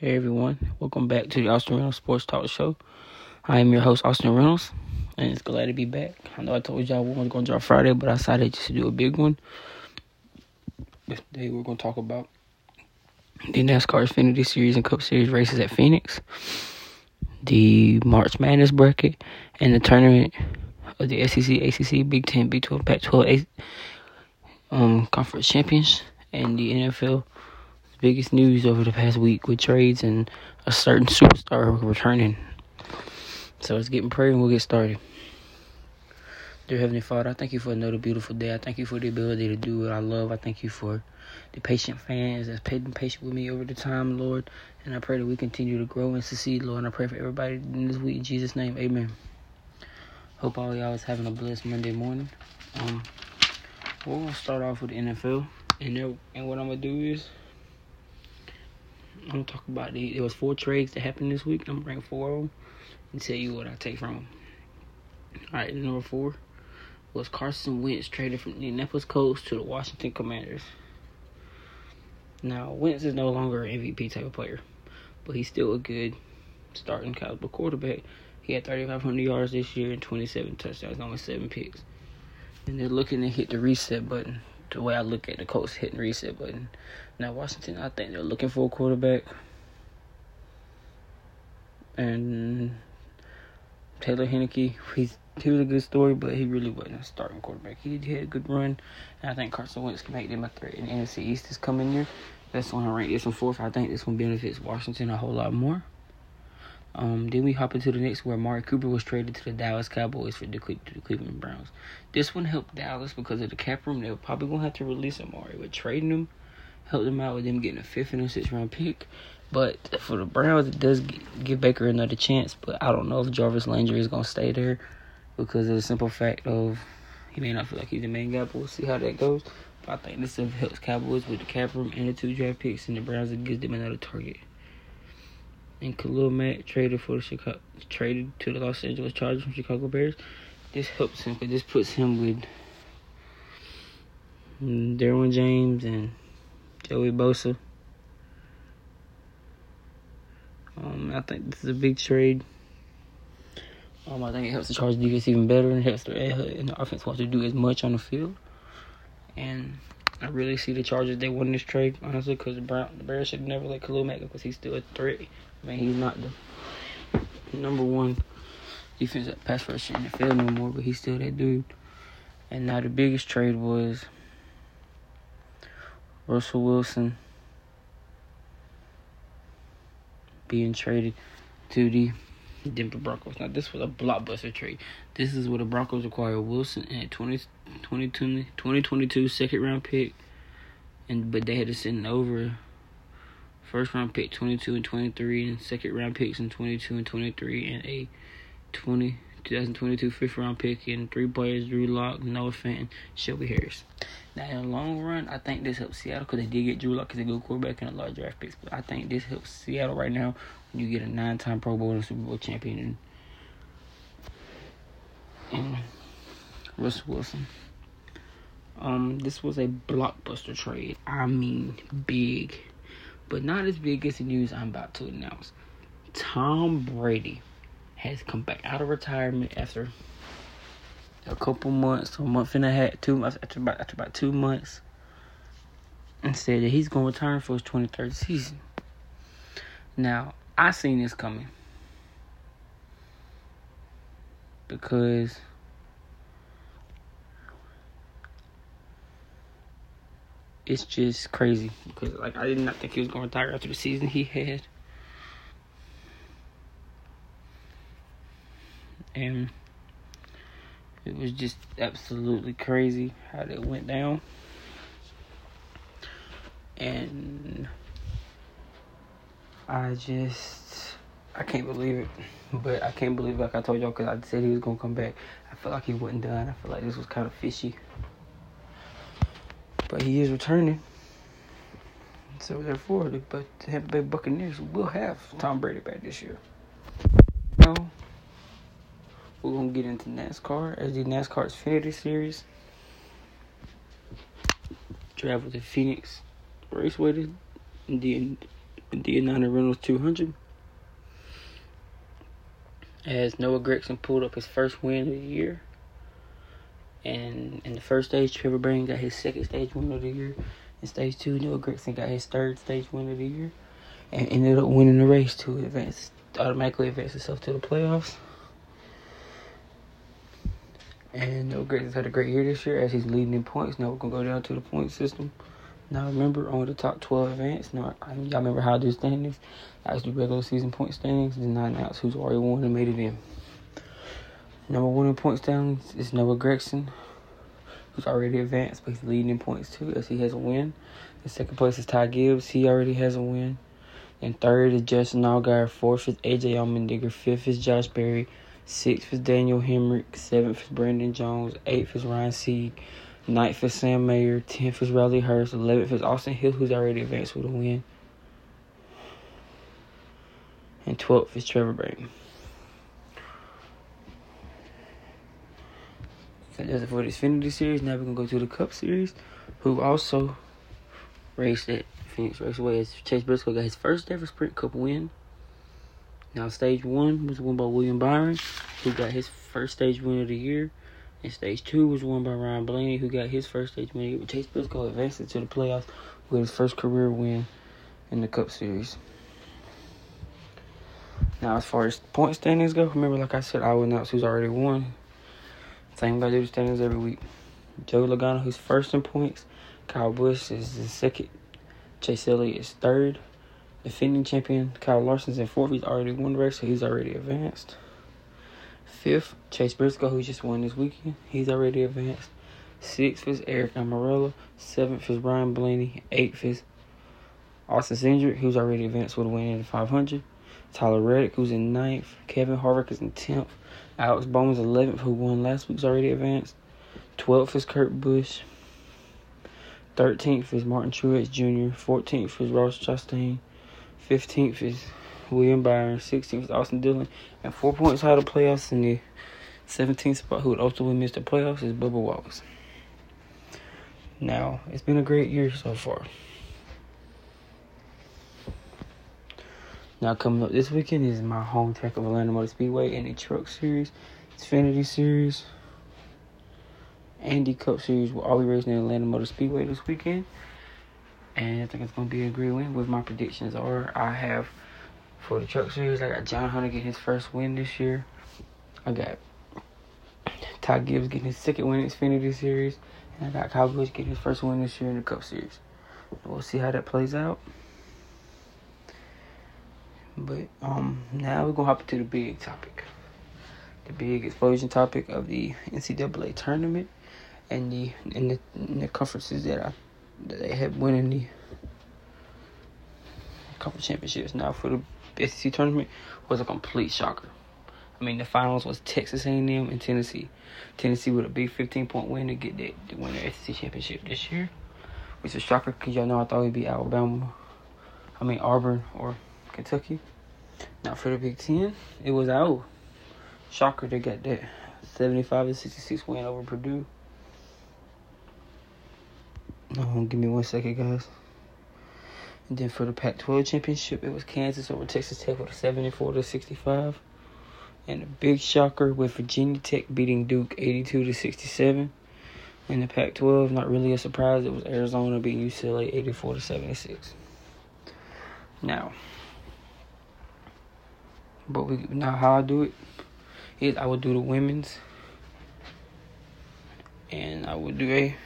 Hey everyone, welcome back to the Austin Reynolds Sports Talk Show. I am your host, Austin Reynolds, and it's glad to be back. I know I told y'all we was going to drop Friday, but I decided just to do a big one. Today we're going to talk about the NASCAR Xfinity Series and Cup Series races at Phoenix, the March Madness bracket, and the tournament of the SEC, ACC, Big Ten, Big 12, Pac 12 um, conference champions, and the NFL biggest news over the past week with trades and a certain superstar returning. So let's get in prayer and we'll get started. Dear Heavenly Father, I thank you for another beautiful day. I thank you for the ability to do what I love. I thank you for the patient fans that's been patient with me over the time, Lord. And I pray that we continue to grow and succeed, Lord. And I pray for everybody in this week in Jesus' name. Amen. Hope all y'all is having a blessed Monday morning. Um, we're gonna start off with the NFL, and there, and what I'm gonna do is I'm gonna talk about the there was four trades that happened this week. I'm gonna bring four of them and tell you what I take from them. All right, number four was Carson Wentz traded from the Indianapolis Colts to the Washington Commanders. Now Wentz is no longer an MVP type of player, but he's still a good starting caliber quarterback. He had 3,500 yards this year and 27 touchdowns, only seven picks. And they're looking to hit the reset button the way I look at the Colts hitting reset button. Now Washington, I think they're looking for a quarterback, and Taylor Heinicke, he's he was a good story, but he really wasn't a starting quarterback. He, he had a good run, and I think Carson Wentz can make them a threat in the NFC East this coming year. That's when I rank this one fourth. I think this one benefits Washington a whole lot more. Um, then we hop into the next where Amari Cooper was traded to the Dallas Cowboys for the, the Cleveland Browns. This one helped Dallas because of the cap room. They were probably gonna have to release Amari, but trading him helped them out with them getting a fifth and a sixth round pick. But for the Browns, it does give Baker another chance. But I don't know if Jarvis Landry is gonna stay there because of the simple fact of he may not feel like he's the main guy. But we'll see how that goes. But I think this helps Cowboys with the cap room and the two draft picks, and the Browns it gives them another target and Khalil Mack traded for the Chicago traded to the Los Angeles Chargers from Chicago Bears. This helps him this puts him with Derwin James and Joey Bosa. Um, I think this is a big trade. Um, I think it helps the Chargers defense even better and helps the, and the offense want to do as much on the field. And I really see the Chargers they won this trade honestly because the Brown the Bears should never let Khalil Mack because he's still a threat I mean, he's not the number one defensive pass rusher in the field no more, but he's still that dude. And now the biggest trade was Russell Wilson being traded to the Denver Broncos. Now, this was a blockbuster trade. This is where the Broncos acquired Wilson at 20, 2022 second round pick, and but they had to send over first round pick 22 and 23 and second round picks in 22 and 23 and a 20 2022 fifth round pick and three players Drew Lock, Noah Fenton, Shelby Harris. Now in the long run, I think this helps Seattle because they did get Drew Lock as a good quarterback and a lot of draft picks. But I think this helps Seattle right now when you get a nine-time Pro Bowl and Super Bowl champion and, and Russell Wilson. Um, this was a blockbuster trade. I mean, big but not as big as the news I'm about to announce. Tom Brady has come back out of retirement after a couple months, a month and a half, two months after about after about two months, and said that he's going to return for his 23rd season. Now I seen this coming because it's just crazy because like I did not think he was going to retire after the season he had, and it was just absolutely crazy how that went down, and I just I can't believe it. But I can't believe, like I told y'all, because I said he was gonna come back. I felt like he wasn't done. I feel like this was kind of fishy. But he is returning. So therefore, the, Tampa Bay Buccaneers will have Tom Brady back this year. Now, we're gonna get into NASCAR as the NASCAR Xfinity Series. Travel to Phoenix Raceway, then the United Rentals 200. As Noah Gragson pulled up his first win of the year. And in the first stage, Trevor Bryan got his second stage win of the year. In stage two, Noah Gragson got his third stage win of the year. And ended up winning the race to advance, automatically advance himself to the playoffs. And Noah Gragson's had a great year this year as he's leading in points. Now we're going to go down to the point system. Now remember, only the top 12 advance. Now, I y'all remember how I do standings. I the regular season point standings. Then I announce who's already won and made it in. Number one in points standings is Noah Gragson, who's already advanced, but he's leading in points too, as he has a win. The second place is Ty Gibbs. He already has a win. And third is Justin Allgaier. Fourth is AJ Allmendinger. Fifth is Josh Berry. Sixth is Daniel Hemric. Seventh is Brandon Jones. Eighth is Ryan Sieg. Ninth is Sam Mayer. Tenth is Riley Herbst. Eleventh is Austin Hill, who's already advanced with a win. And twelfth is Trevor Bryan. So that's it for the Xfinity Series. Now we're gonna go to the Cup Series, who also raced at Phoenix Raceway. As Chase Briscoe got his first ever Sprint Cup win. Now, stage one was won by William Byron, who got his first stage win of the year. And stage two was won by Ryan Blaney, who got his first stage win. Chase Briscoe advanced to the playoffs with his first career win in the Cup Series. Now, as far as point standings go, remember, like I said, I will announce who's already won. Same I do the standings every week. Joe Logano, who's first in points. Kyle Busch is the second. Chase Elliott is third defending champion Kyle Larson's in fourth. He's already won the race, so he's already advanced. Fifth, Chase Briscoe, who just won this weekend. He's already advanced. Sixth is Aric Almirola. Seventh is Ryan Blaney. Eighth is Austin Cindric, who's already advanced with a win in the 500. Tyler Reddick, who's in ninth. Kevin Harvick is in 10th. Alex Bowman's 11th, who won last week's already advanced. 12th is Kurt Busch. 13th is Martin Truex Jr. 14th is Ross Chastain. 15th is William Byron. 16th is Austin Dillon. And four points out of the playoffs in the 17th spot, who would ultimately miss the playoffs, is Bubba Wallace. Now, it's been a great year so far. Now, coming up this weekend is my home track of Atlanta Motor Speedway and the Truck Series, Xfinity Series, and the Cup Series. We'll all be racing in Atlanta Motor Speedway this weekend and I think it's gonna be a great win. With my predictions are, I have for the truck series, I got John Hunter getting his first win this year. I got Ty Gibbs getting his second win in Xfinity Series, and I got Kyle Busch getting his first win this year in the Cup Series. We'll see how that plays out. But um, now we're gonna hop into the big topic, the big explosion topic of the NCAA tournament and the and the, and the conferences that I that they had winning the conference championships. Now for the SEC tournament was a complete shocker. I mean, the finals was Texas A&M and Tennessee. Tennessee with a big 15 point win to get that to win the SEC championship this year, which is a shocker because y'all know I thought it'd be Alabama. I mean Auburn or Kentucky. Not for the Big Ten, it was out. Shocker they got that 75 to 66 win over Purdue. Um, give me one second, guys. And then for the Pac-12 championship, it was Kansas over Texas Tech with a 74 to 65, and a big shocker with Virginia Tech beating Duke 82 to 67. In the Pac-12, not really a surprise. It was Arizona beating UCLA 84 to 76. Now, but we now how I do it is I would do the women's, and I would do a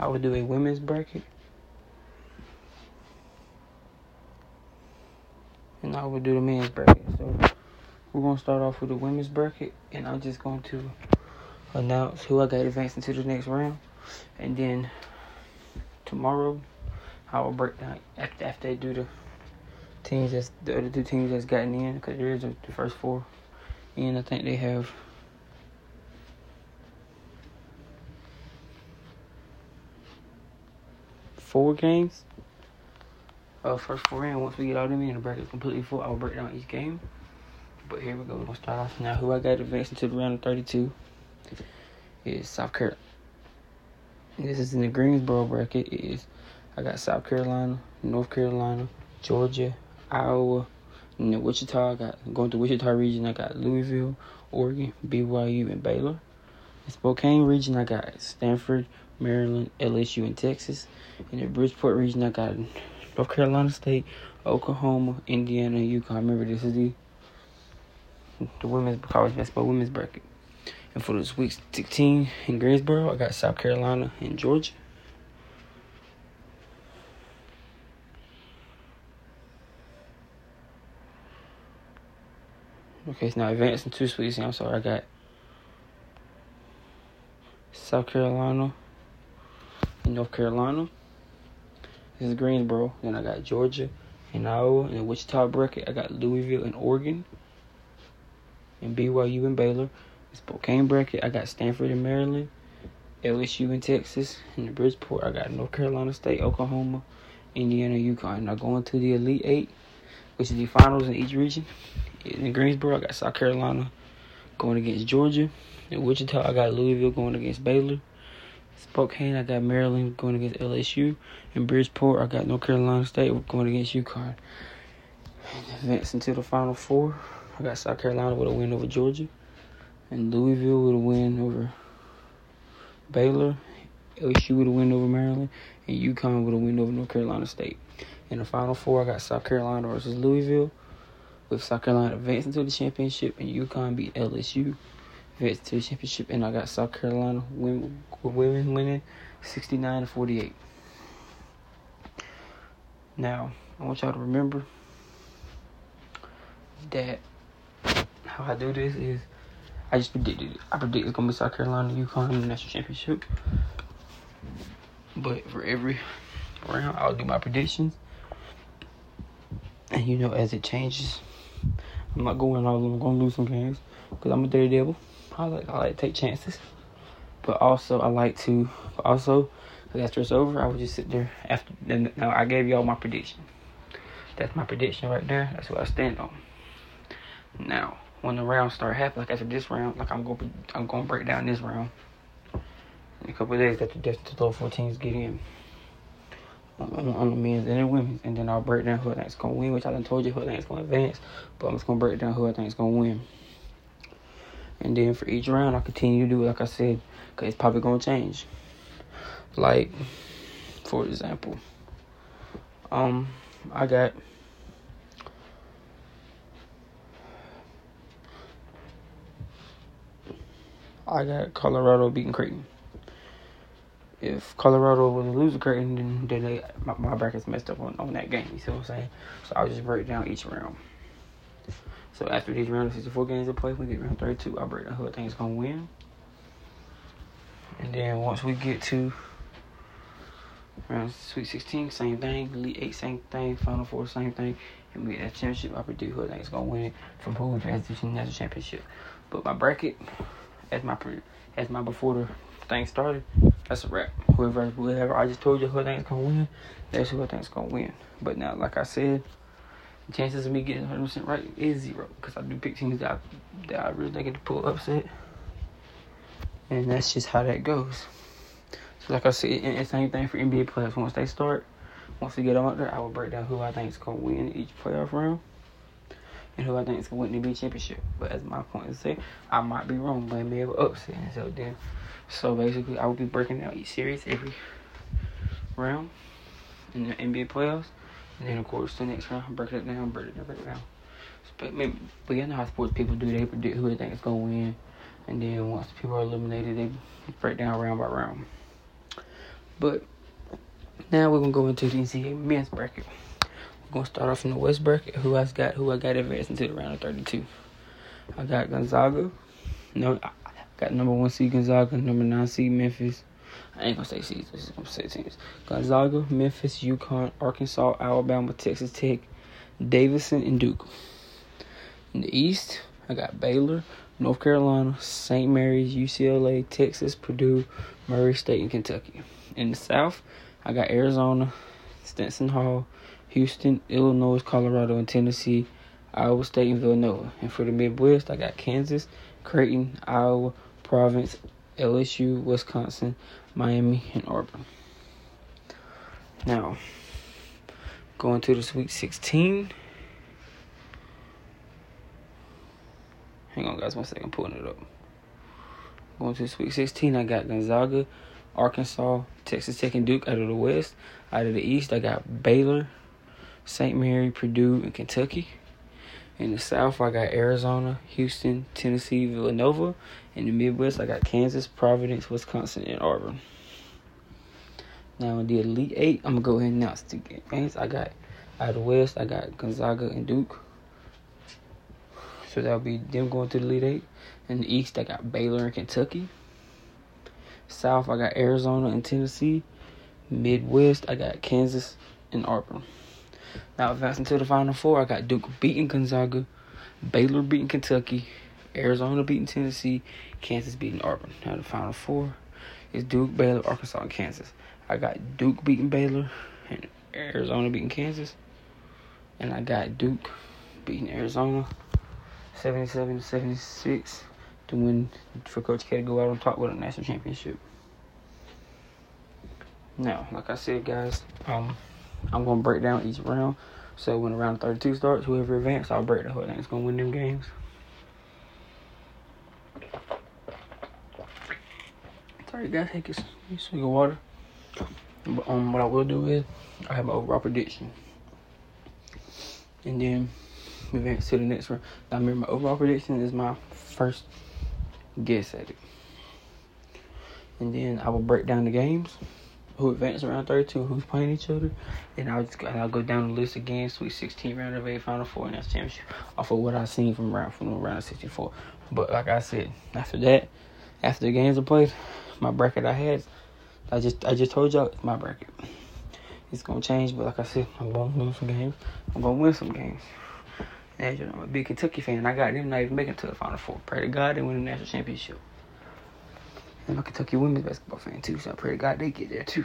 I would do a women's bracket. And I would do the men's bracket. So we're gonna start off with the women's bracket and I'm just going to announce who I got advancing to the next round. And then tomorrow I will break down after after they do the teams that's the other two teams that's gotten in because there is the first four. And I think they have four games. Uh, first four in. Once we get all them in, the bracket completely full. I'll break down each game. But here we go. We're gonna start off now. Who I got advancing to the round of 32 is South Carolina. This is in the Greensboro bracket. Is I got South Carolina, North Carolina, Georgia, Iowa, and then Wichita. I got going to Wichita region. I got Louisville, Oregon, BYU, and Baylor. In Spokane region, I got Stanford, Maryland, LSU, and Texas. In the Bridgeport region, I got North Carolina State, Oklahoma, Indiana, UConn. Remember, this is the the women's college basketball women's bracket. And for this Sweet 16 in Greensboro, I got South Carolina and Georgia. Okay, so now advancing to Sweet 16. I'm sorry, I got South Carolina and North Carolina. This is Greensboro. Then I got Georgia and Iowa. And Wichita bracket, I got Louisville and Oregon. And BYU and Baylor. Spokane bracket, I got Stanford in Maryland, LSU in Texas, and the Bridgeport, I got North Carolina State, Oklahoma, Indiana, UConn. Now going to the Elite Eight, which is the finals in each region. In Greensboro, I got South Carolina going against Georgia. In Wichita, I got Louisville going against Baylor. Spokane, I got Maryland going against LSU. In Bridgeport, I got North Carolina State going against UConn. Advancing to the Final Four, I got South Carolina with a win over Georgia and Louisville a win over Baylor, LSU a win over Maryland, and UConn a win over North Carolina State. In the Final Four, I got South Carolina versus Louisville, with South Carolina advancing to the championship, and UConn beat LSU, advancing to the championship, and I got South Carolina women, women winning 69 to 48. Now, I want y'all to remember that how I do this is I just predicted it. I predict it's gonna be South Carolina, UConn in the national championship. But for every round, I'll do my predictions. And you know, as it changes, I'm not going all. I'm gonna lose some games because I'm a dirty devil. I like I like to take chances, but also I like to also after it's over, I would just sit there after. Now I gave y'all my prediction. That's my prediction right there. That's what I stand on. Now when the rounds start happening, like after this round, like I'm going, I'm going to break down this round. In a couple of days, that the, lower four teams get in on, on, the men's and the women's, and then I'll break down who I think's gonna win, which I done told you who I think's gonna advance, but I'm just gonna break down who I think's gonna win. And then for each round, I'll continue to do like I said, cause it's probably gonna change. Like, for example, um, I got I got Colorado beating Creighton. If Colorado was to lose to Creighton, then, then they, my, my bracket's messed up on, on that game. You see what I'm saying? So I'll just break down each round. So after these round of 64 games are played, we get round 32. I'll break down who I think is going to win. And then once we get to round Sweet 16, same thing. Elite 8, same thing. Final 4, same thing. And we get that championship. I predict who I think is going to win from who to the national championship. But my bracket as my as my before the thing started, that's a wrap. Whoever whoever I just told you who I think's gonna win, that's who I think's gonna win. But now, like I said, the chances of me getting 100 percent right is zero because I do pick teams that I, that I really think get to pull upset, and that's just how that goes. So, like I said, and the same thing for NBA players. Once they start, once we get out there, I will break down who I think is gonna win each playoff round and who I think is going to win the NBA championship. But as my point is say, I might be wrong, but I may have upset. And so then, so basically, I will be breaking down each series every round in the NBA playoffs, and then of course the next round, break it down, break it down, break it down. But maybe, but you know how sports people do? They predict who they think is going to win, and then once people are eliminated, they break down round by round. But now we're gonna go into the NCAA men's bracket gonna start off in the West bracket. Who I got? Who I got advancing to the round of 32? I got Gonzaga. No, I got number one seed Gonzaga, number nine seed Memphis. I ain't gonna say seeds. I'm gonna say teams. Gonzaga, Memphis, UConn, Arkansas, Alabama, Texas Tech, Davidson, and Duke. In the East, I got Baylor, North Carolina, St. Mary's, UCLA, Texas, Purdue, Murray State, and Kentucky. In the South, I got Arizona, Seton Hall, Houston, Illinois, Colorado, and Tennessee, Iowa State, and Villanova. And for the Midwest, I got Kansas, Creighton, Iowa, Providence, LSU, Wisconsin, Miami, and Auburn. Now, going to the Sweet 16. Hang on, guys, one second, pulling it up. Going to Sweet 16, I got Gonzaga, Arkansas, Texas Tech, and Duke out of the West. Out of the East, I got Baylor, St. Mary, Purdue, and Kentucky. In the South, I got Arizona, Houston, Tennessee, Villanova. In the Midwest, I got Kansas, Providence, Wisconsin, and Auburn. Now in the Elite Eight, I'm gonna go ahead and announce the games. I got out of the West, I got Gonzaga and Duke. So that'll be them going to the Elite Eight. In the East, I got Baylor and Kentucky. South, I got Arizona and Tennessee. Midwest, I got Kansas and Auburn. Now advancing to the Final Four, I got Duke beating Gonzaga, Baylor beating Kentucky, Arizona beating Tennessee, Kansas beating Auburn. Now the Final Four is Duke, Baylor, Arkansas, and Kansas. I got Duke beating Baylor and Arizona beating Kansas, and I got Duke beating Arizona, seventy-seven to seventy-six, to win for Coach K to go out on top with a national championship. Now, like I said, guys, um. I'm gonna break down each round. So when round 32 starts, whoever advances, I'll break the whole thing. It's gonna win them games. Sorry, guys, take a swig of water. But um, what I will do is I have my overall prediction, and then we advance to the next round. I remember, my overall prediction is my first guess at it, and then I will break down the games who advanced around 32, who's playing each other. And I'll just I'll go down the list again, Sweet 16, round of eight, Final Four, and that's championship off of what I've seen from round from round 64. But like I said, after that, after the games are played, my bracket I had, I just I just told y'all it's my bracket. It's gonna change, but like I said, I'm gonna lose some games. I'm gonna win some games. As you know, I'm a big Kentucky fan. I got them not even making it to the Final Four. Pray to God they win the national championship. I'm a Kentucky women's basketball fan too, so I pray to God they get there too.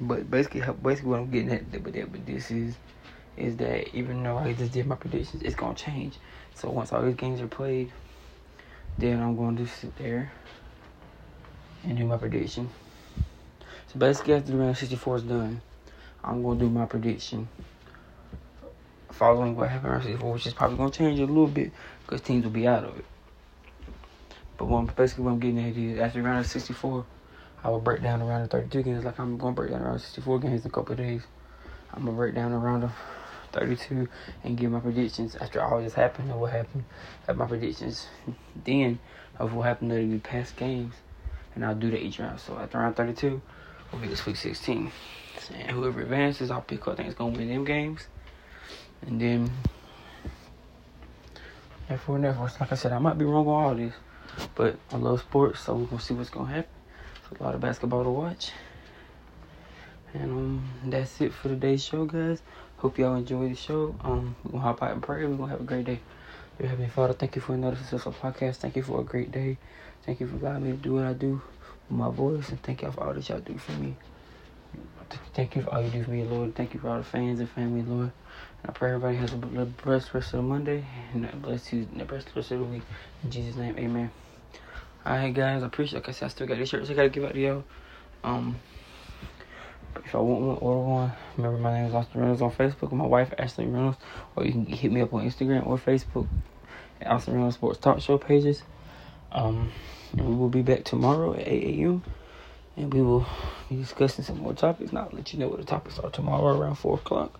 But basically, basically what I'm getting at with that, but this is, is that even though I just did my predictions, it's gonna change. So once all these games are played, then I'm going to sit there and do my prediction. So basically, after the round 64 is done, I'm gonna do my prediction following what happened in 64, which is probably gonna change a little bit because teams will be out of it. But what basically what I'm getting at is after round of 64, I will break down around the 32 games like I'm going to break down around 64 games in a couple of days. I'm going to break down around the 32 and give my predictions after all this happened and what happened. Have my predictions then of what happened to the past games. And I'll do that each round. So after round 32, we'll be the Sweet 16. And whoever advances, I'll pick who I think is going to win them games. And then, for and like I said, I might be wrong on all this. But I love sports, so we're gonna see what's gonna happen. It's a lot of basketball to watch. And um, that's it for today's show, guys. Hope y'all enjoy the show. Um, we're gonna hop out and pray. We're gonna have a great day. Dear Heavenly Father, thank you for another successful podcast. Thank you for a great day. Thank you for allowing me to do what I do with my voice, and thank y'all for all that y'all do for me. Thank you for all you do for me, Lord. Thank you for all the fans and family, Lord. And I pray everybody has a blessed rest of the Monday and a blessed Tuesday, a blessed rest of the week. In Jesus' name, amen. Alright guys, I appreciate like I said, I still got these shirts I gotta give out to y'all. Um if I want one, order one. Remember my name is Austin Reynolds on Facebook my wife Ashley Reynolds. Or you can hit me up on Instagram or Facebook at Austin Reynolds Sports Talk Show pages. Um and we will be back tomorrow at 8 a.m. And we will be discussing some more topics. Now I'll let you know what the topics are tomorrow around four o'clock.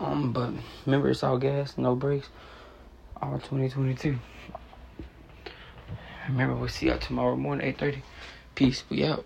Um, but remember it's all gas, no brakes, all 2022. Remember, we'll see y'all tomorrow morning, 8.30. Peace. We out.